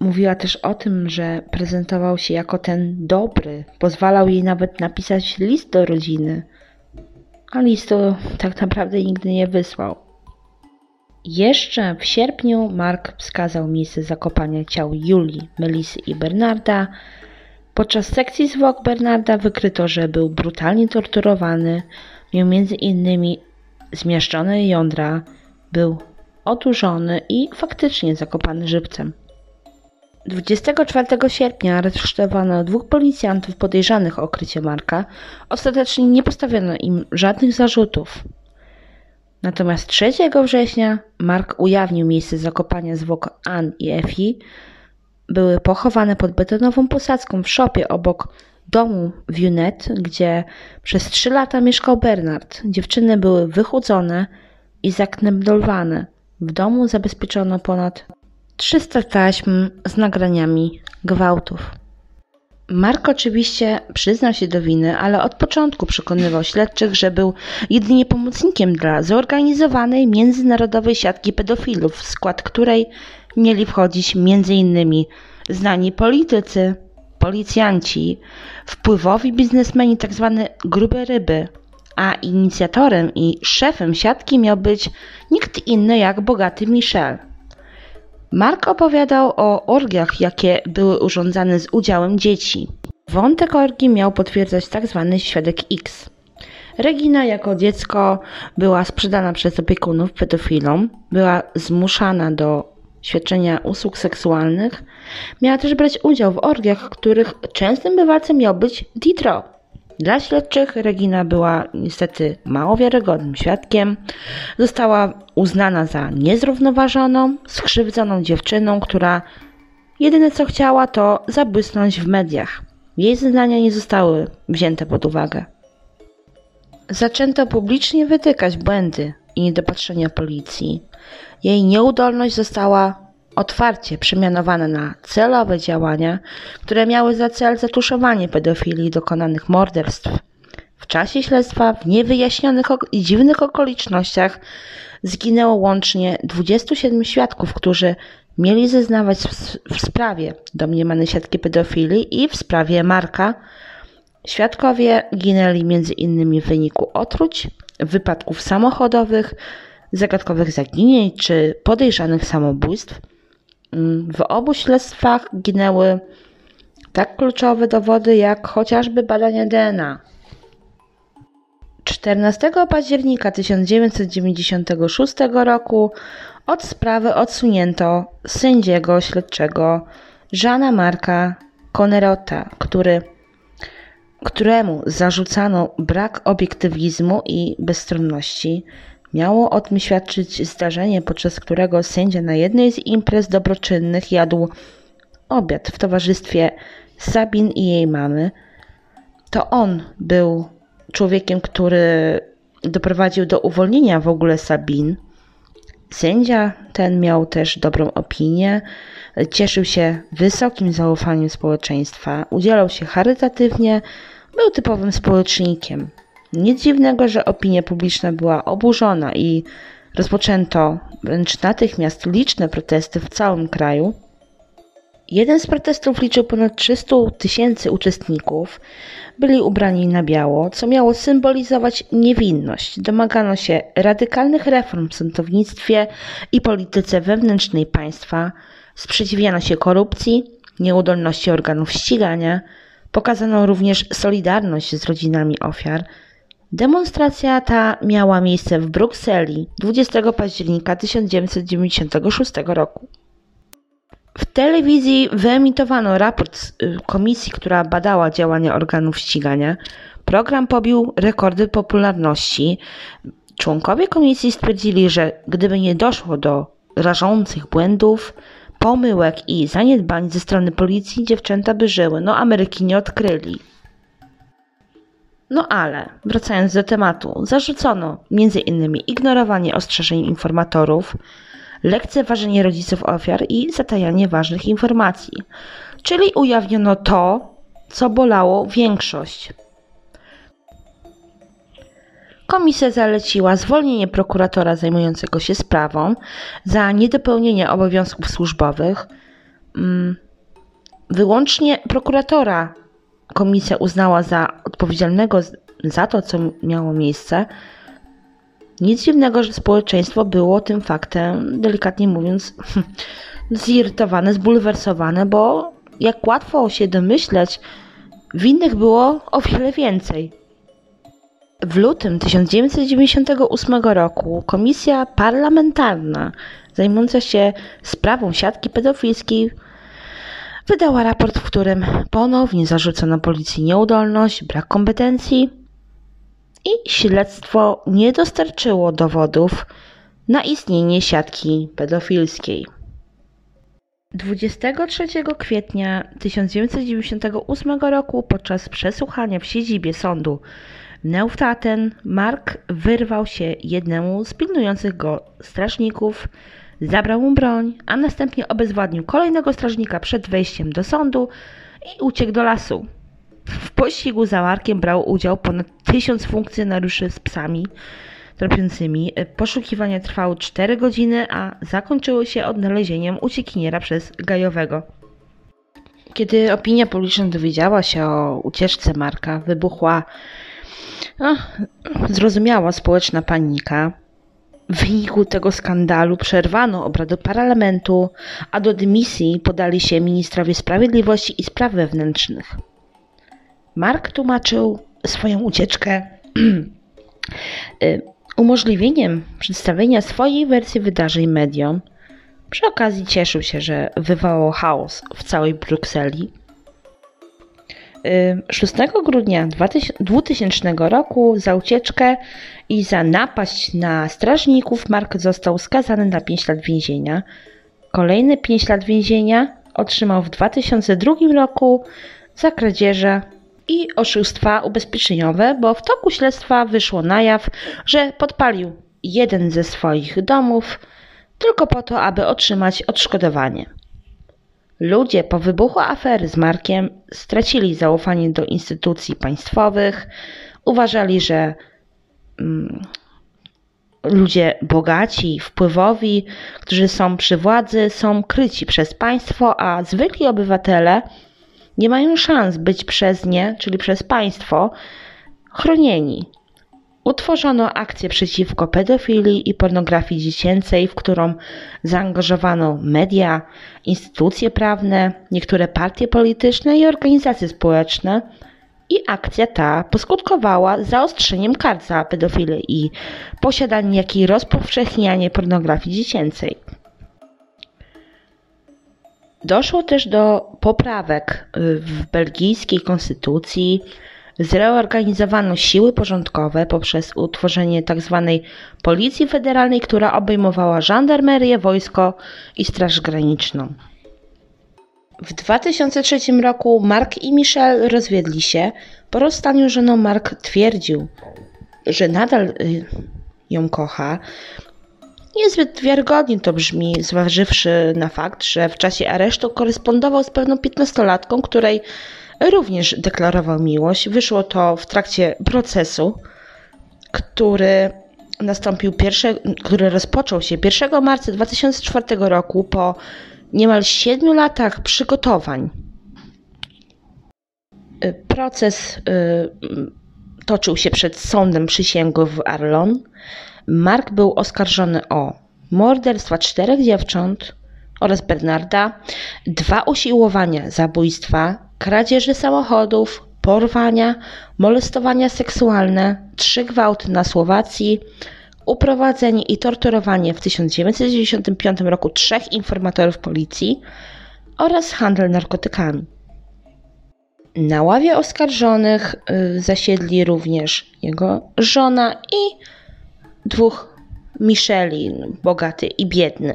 Speaker 2: Mówiła też o tym, że prezentował się jako ten dobry, pozwalał jej nawet napisać list do rodziny, a listu tak naprawdę nigdy nie wysłał. Jeszcze w sierpniu Mark wskazał miejsce zakopania ciał Julii, Melisy i Bernarda. Podczas sekcji zwłok Bernarda wykryto, że był brutalnie torturowany. Miał między innymi zmieszczone jądra, był oturzony i faktycznie zakopany żywcem. 24 sierpnia aresztowano dwóch policjantów podejrzanych o okrycie Marka. Ostatecznie nie postawiono im żadnych zarzutów. Natomiast 3 września Mark ujawnił miejsce zakopania zwłok Ann i Effie. Były pochowane pod betonową posadzką w szopie obok domu w Junet, gdzie przez trzy lata mieszkał Bernard. Dziewczyny były wychudzone i zakneblowane. W domu zabezpieczono ponad 300 taśm z nagraniami gwałtów. Mark oczywiście przyznał się do winy, ale od początku przekonywał śledczych, że był jedynie pomocnikiem dla zorganizowanej międzynarodowej siatki pedofilów, w skład której mieli wchodzić m.in. znani politycy, policjanci, wpływowi biznesmeni, tzw. Tak grube ryby, a inicjatorem i szefem siatki miał być nikt inny jak bogaty Michel. Mark opowiadał o orgiach, jakie były urządzane z udziałem dzieci. Wątek orgii miał potwierdzać tzw. Tak świadek X. Regina jako dziecko była sprzedana przez opiekunów pedofilom, była zmuszana do świadczenia usług seksualnych, miała też brać udział w orgiach, których częstym bywalcem miał być Ditro. Dla śledczych Regina była niestety mało wiarygodnym świadkiem. Została uznana za niezrównoważoną, skrzywdzoną dziewczyną, która jedyne co chciała to zabłysnąć w mediach. Jej zeznania nie zostały wzięte pod uwagę. Zaczęto publicznie wytykać błędy i niedopatrzenia policji. Jej nieudolność została otwarcie przemianowane na celowe działania, które miały za cel zatuszowanie pedofilii dokonanych morderstw. W czasie śledztwa w niewyjaśnionych i dziwnych okolicznościach zginęło łącznie 27 świadków, którzy mieli zeznawać w sprawie domniemanej siatki pedofilii i w sprawie Marka. Świadkowie ginęli m.in. w wyniku otruć, wypadków samochodowych, zagadkowych zaginień czy podejrzanych samobójstw. Mm, w obu śledztwach ginęły tak kluczowe dowody jak chociażby badania DNA. 14 października 1996 roku od sprawy odsunięto sędziego śledczego Żana Marka Conerota, który, któremu zarzucano brak obiektywizmu i bezstronności, Miało o tym świadczyć zdarzenie, podczas którego sędzia na jednej z imprez dobroczynnych jadł obiad w towarzystwie Sabin i jej mamy. To on był człowiekiem, który doprowadził do uwolnienia w ogóle Sabin. Sędzia ten miał też dobrą opinię, cieszył się wysokim zaufaniem społeczeństwa, udzielał się charytatywnie, był typowym społecznikiem. Nic dziwnego, że opinia publiczna była oburzona i rozpoczęto wręcz natychmiast liczne protesty w całym kraju. Jeden z protestów liczył ponad 300 tysięcy uczestników. Byli ubrani na biało, co miało symbolizować niewinność. Domagano się radykalnych reform w sądownictwie i polityce wewnętrznej państwa, sprzeciwiano się korupcji, nieudolności organów ścigania, pokazano również solidarność z rodzinami ofiar – Demonstracja ta miała miejsce w Brukseli 20 października 1996 roku. W telewizji wyemitowano raport y, komisji, która badała działania organów ścigania. Program pobił rekordy popularności. Członkowie komisji stwierdzili, że gdyby nie doszło do rażących błędów, pomyłek i zaniedbań ze strony policji, dziewczęta by żyły. No, Ameryki nie odkryli. No ale, wracając do tematu, zarzucono m.in. ignorowanie ostrzeżeń informatorów, lekceważenie rodziców ofiar i zatajanie ważnych informacji. Czyli ujawniono to, co bolało większość. Komisja zaleciła zwolnienie prokuratora zajmującego się sprawą za niedopełnienie obowiązków służbowych. Mm, wyłącznie prokuratora komisja uznała za odpowiedzialnego za to, co miało miejsce, nic dziwnego, że społeczeństwo było tym faktem, delikatnie mówiąc, zirytowane, zbulwersowane, bo jak łatwo się domyśleć, winnych było o wiele więcej. W lutym 1998 roku komisja parlamentarna zajmująca się sprawą siatki pedofilskiej wydała raport, w którym ponownie zarzucono policji nieudolność, brak kompetencji i śledztwo nie dostarczyło dowodów na istnienie siatki pedofilskiej. 23 kwietnia 1998 roku podczas przesłuchania w siedzibie sądu w Neuftaten Mark wyrwał się jednemu z pilnujących go strażników Zabrał mu broń, a następnie obezwładnił kolejnego strażnika przed wejściem do sądu i uciekł do lasu. W pościgu za Markiem brał udział ponad tysiąc funkcjonariuszy z psami tropiącymi. Poszukiwania trwały 4 godziny, a zakończyły się odnalezieniem uciekiniera przez Gajowego. Kiedy opinia publiczna dowiedziała się o ucieczce Marka, wybuchła no, zrozumiała społeczna panika. W wyniku tego skandalu przerwano obrady parlamentu, a do dymisji podali się ministrowie sprawiedliwości i spraw wewnętrznych. Mark tłumaczył swoją ucieczkę y, umożliwieniem przedstawienia swojej wersji wydarzeń mediom. Przy okazji cieszył się, że wywołał chaos w całej Brukseli. 6 grudnia 2000 roku za ucieczkę i za napaść na strażników Mark został skazany na 5 lat więzienia. Kolejne 5 lat więzienia otrzymał w 2002 roku za kradzieże i oszustwa ubezpieczeniowe, bo w toku śledztwa wyszło na jaw, że podpalił jeden ze swoich domów tylko po to, aby otrzymać odszkodowanie. Ludzie po wybuchu afery z Markiem stracili zaufanie do instytucji państwowych, uważali, że mm, ludzie bogaci, wpływowi, którzy są przy władzy, są kryci przez państwo, a zwykli obywatele nie mają szans być przez nie, czyli przez państwo, chronieni. Utworzono akcję przeciwko pedofilii i pornografii dziecięcej, w którą zaangażowano media, instytucje prawne, niektóre partie polityczne i organizacje społeczne. I akcja ta poskutkowała zaostrzeniem kar za pedofilię i posiadanie, jak i rozpowszechnianie pornografii dziecięcej. Doszło też do poprawek w belgijskiej konstytucji, Zreorganizowano siły porządkowe poprzez utworzenie tzw. Tak Policji Federalnej, która obejmowała żandarmerię, wojsko i Straż Graniczną. W 2003 roku Mark i Michelle rozwiedli się. Po rozstaniu żoną Mark twierdził, że nadal y, ją kocha. Niezbyt wiarygodnie to brzmi, zważywszy na fakt, że w czasie aresztu korespondował z pewną piętnastolatką, której również deklarował miłość. Wyszło to w trakcie procesu, który nastąpił pierwsze, który rozpoczął się 1 marca 2004 roku po niemal 7 latach przygotowań. Proces y, toczył się przed sądem przysięgły w Arlon. Mark był oskarżony o morderstwa czterech dziewcząt oraz Bernarda, dwa usiłowania zabójstwa, kradzieży samochodów, porwania, molestowania seksualne, trzy gwałty na Słowacji, uprowadzenie i torturowanie w 1995 roku trzech informatorów policji oraz handel narkotykami. Na ławie oskarżonych y, zasiedli również jego żona i dwóch Micheli, bogaty i biedny.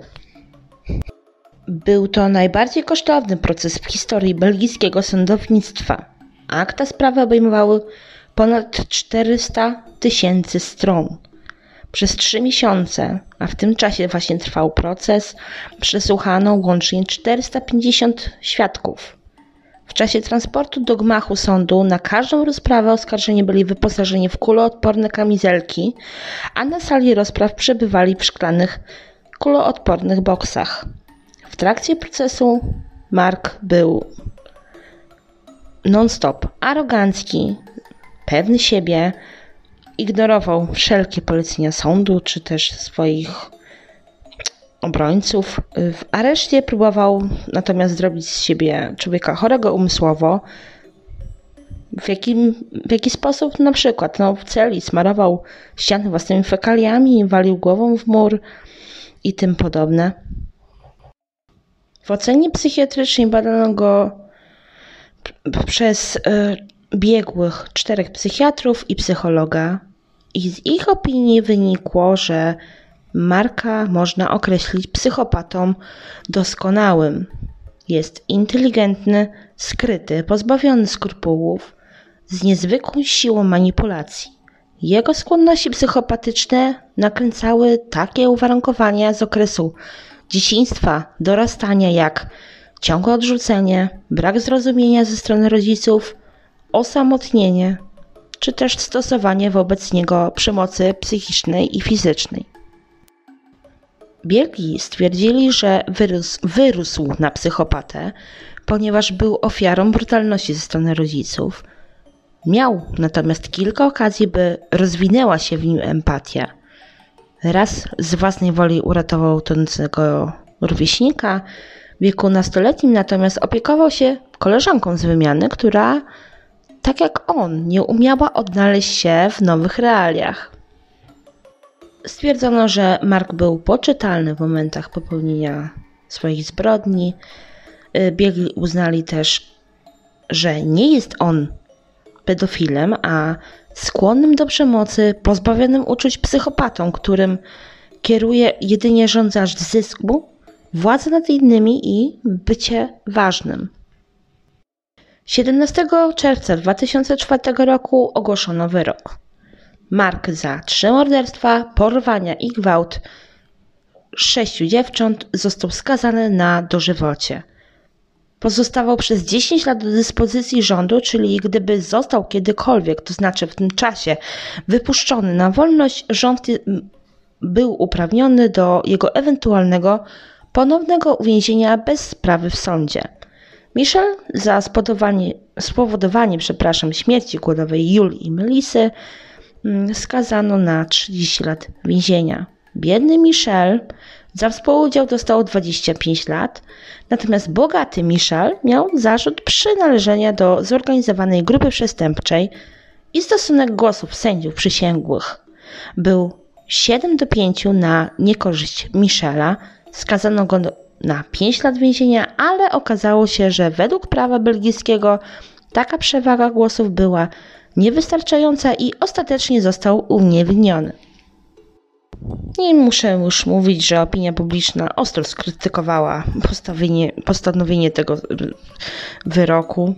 Speaker 2: Był to najbardziej kosztowny proces w historii belgijskiego sądownictwa. Akta sprawy obejmowały ponad 400 tysięcy stron. Przez trzy miesiące, a w tym czasie właśnie trwał proces, przesłuchano łącznie 450 świadków. W czasie transportu do gmachu sądu na każdą rozprawę oskarżeni byli wyposażeni w kuloodporne kamizelki, a na sali rozpraw przebywali w szklanych kuloodpornych boksach. W trakcie procesu Mark był non-stop arogancki, pewny siebie, ignorował wszelkie polecenia sądu czy też swoich obrońców. W areszcie próbował natomiast zrobić z siebie człowieka chorego umysłowo. W, jakim, w jaki sposób? Na przykład no, w celi smarował ściany własnymi fekaliami, walił głową w mur i tym podobne. W ocenie psychiatrycznej badano go przez y, biegłych czterech psychiatrów i psychologa, i z ich opinii wynikło, że Marka można określić psychopatą doskonałym. Jest inteligentny, skryty, pozbawiony skrupułów, z niezwykłą siłą manipulacji. Jego skłonności psychopatyczne nakręcały takie uwarunkowania z okresu dzieciństwa, dorastania jak ciągłe odrzucenie, brak zrozumienia ze strony rodziców, osamotnienie czy też stosowanie wobec niego przemocy psychicznej i fizycznej. Biegli stwierdzili, że wyrósł, wyrósł na psychopatę, ponieważ był ofiarą brutalności ze strony rodziców. Miał natomiast kilka okazji, by rozwinęła się w nim empatia. Raz z własnej woli uratował tonącego rówieśnika, w wieku nastoletnim natomiast opiekował się koleżanką z wymiany, która, tak jak on, nie umiała odnaleźć się w nowych realiach. Stwierdzono, że Mark był poczytalny w momentach popełnienia swoich zbrodni. Y, biegli uznali też, że nie jest on pedofilem, a skłonnym do przemocy, pozbawionym uczuć psychopatą, którym kieruje jedynie żądzasz zysku, władzy nad innymi i bycie ważnym. 17 czerwca 2004 roku ogłoszono wyrok. Mark za trzy morderstwa, porwania i gwałt sześciu dziewcząt został skazany na dożywocie. Pozostawał przez 10 lat do dyspozycji rządu, czyli gdyby został kiedykolwiek, to znaczy w tym czasie, wypuszczony na wolność, rząd był uprawniony do jego ewentualnego ponownego uwięzienia bez sprawy w sądzie. Michel za spowodowanie, spowodowanie przepraszam, śmierci głodowej Julii i Melisy skazano na 30 lat więzienia. Biedny Michel za współudział dostał 25 lat, natomiast bogaty Michel miał zarzut przynależenia do zorganizowanej grupy przestępczej i stosunek głosów sędziów przysięgłych był 7 do 5 na niekorzyść Michela. Skazano go na 5 lat więzienia, ale okazało się, że według prawa belgijskiego taka przewaga głosów była niewystarczająca i ostatecznie został uniewinniony. Nie muszę już mówić, że opinia publiczna ostro skrytykowała postanowienie tego wyroku.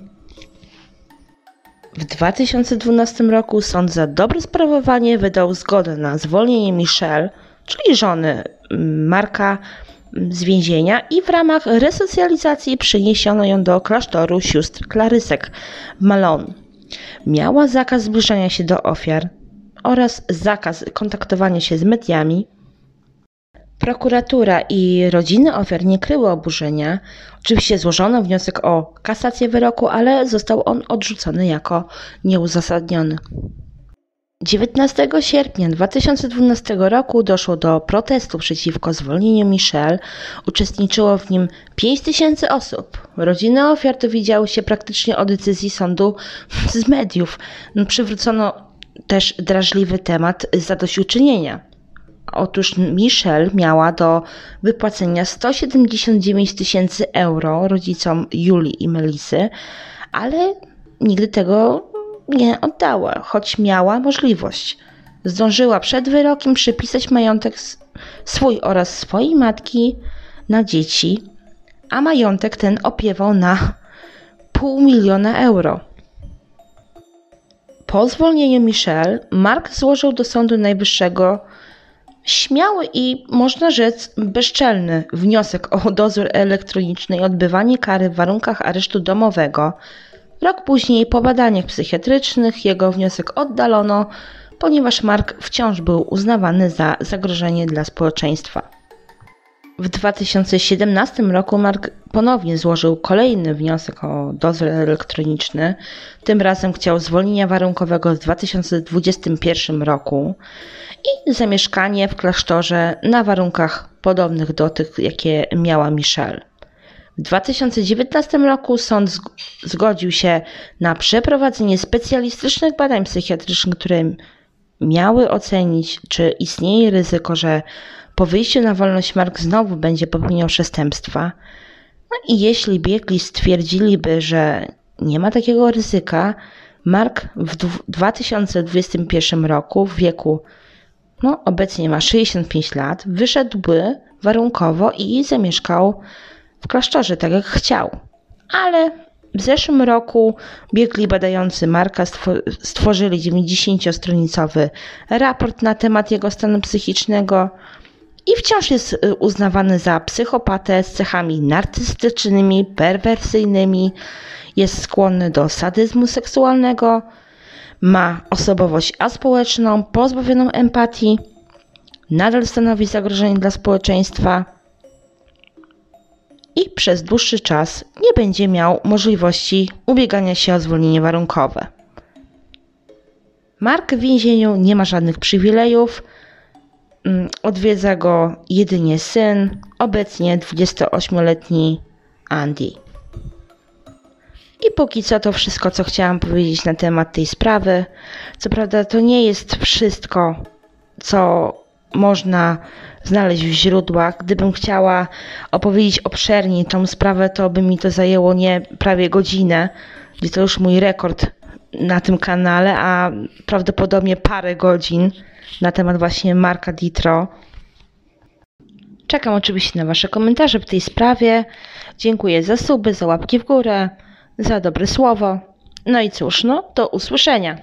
Speaker 2: W 2012 roku sąd za dobre sprawowanie wydał zgodę na zwolnienie Michelle, czyli żony mm, Marka, mm, z więzienia i w ramach resocjalizacji przeniesiono ją do klasztoru sióstr Klarysek w Malone. Miała zakaz zbliżania się do ofiar oraz zakaz kontaktowania się z mediami, Prokuratura i rodziny ofiar nie kryły oburzenia. Oczywiście złożono wniosek o kasację wyroku, ale został on odrzucony jako nieuzasadniony. 19 sierpnia 2012 roku doszło do protestu przeciwko zwolnieniu Michelle. Uczestniczyło w nim 5 tysięcy osób. Rodziny ofiar dowiedziały się praktycznie o decyzji sądu z mediów. Przywrócono też drażliwy temat zadośćuczynienia. Otóż Michelle miała do wypłacenia 179 tysięcy euro rodzicom Julii i Melisy, ale nigdy tego nie oddała, choć miała możliwość. Zdążyła przed wyrokiem przypisać majątek swój oraz swojej matki na dzieci, a majątek ten opiewał na pół miliona euro. Po zwolnieniu Michelle, Mark złożył do Sądu Najwyższego Śmiały i, można rzec, bezczelny wniosek o dozór elektroniczny i odbywanie kary w warunkach aresztu domowego. Rok później po badaniach psychiatrycznych jego wniosek oddalono, ponieważ Mark wciąż był uznawany za zagrożenie dla społeczeństwa. W 2017 roku Mark ponownie złożył kolejny wniosek o dozór elektroniczny. Tym razem chciał zwolnienia warunkowego w 2021 roku i zamieszkanie w klasztorze na warunkach podobnych do tych, jakie miała Michelle. W 2019 roku sąd zgodził się na przeprowadzenie specjalistycznych badań psychiatrycznych, które miały ocenić, czy istnieje ryzyko, że po wyjściu na wolność Mark znowu będzie popełniał przestępstwa. No i jeśli biegli stwierdziliby, że nie ma takiego ryzyka, Mark w 2021 roku w wieku no obecnie ma 65 lat, wyszedłby warunkowo i zamieszkał w klasztorze, tak jak chciał. Ale w zeszłym roku biegli badający Marka stworzyli 90-stronicowy raport na temat jego stanu psychicznego i wciąż jest y, uznawany za psychopatę z cechami narcystycznymi, perwersyjnymi, jest skłonny do sadyzmu seksualnego, ma osobowość aspołeczną, pozbawioną empatii, nadal stanowi zagrożenie dla społeczeństwa i przez dłuższy czas nie będzie miał możliwości ubiegania się o zwolnienie warunkowe. Mark w więzieniu nie ma żadnych przywilejów. Mm, Odwiedza go jedynie syn, obecnie 28-letni Andy. I póki co to wszystko, co chciałam powiedzieć na temat tej sprawy. Co prawda, to nie jest wszystko, co można znaleźć w źródłach. Gdybym chciała opowiedzieć obszerniej tą sprawę, to by mi to zajęło nie prawie godzinę, gdzie to już mój rekord na tym kanale, a prawdopodobnie parę godzin na temat właśnie Marka Ditro. Czekam oczywiście na Wasze komentarze w tej sprawie. Dziękuję za suby, za łapki w górę, za dobre słowo. No i cóż, no do usłyszenia.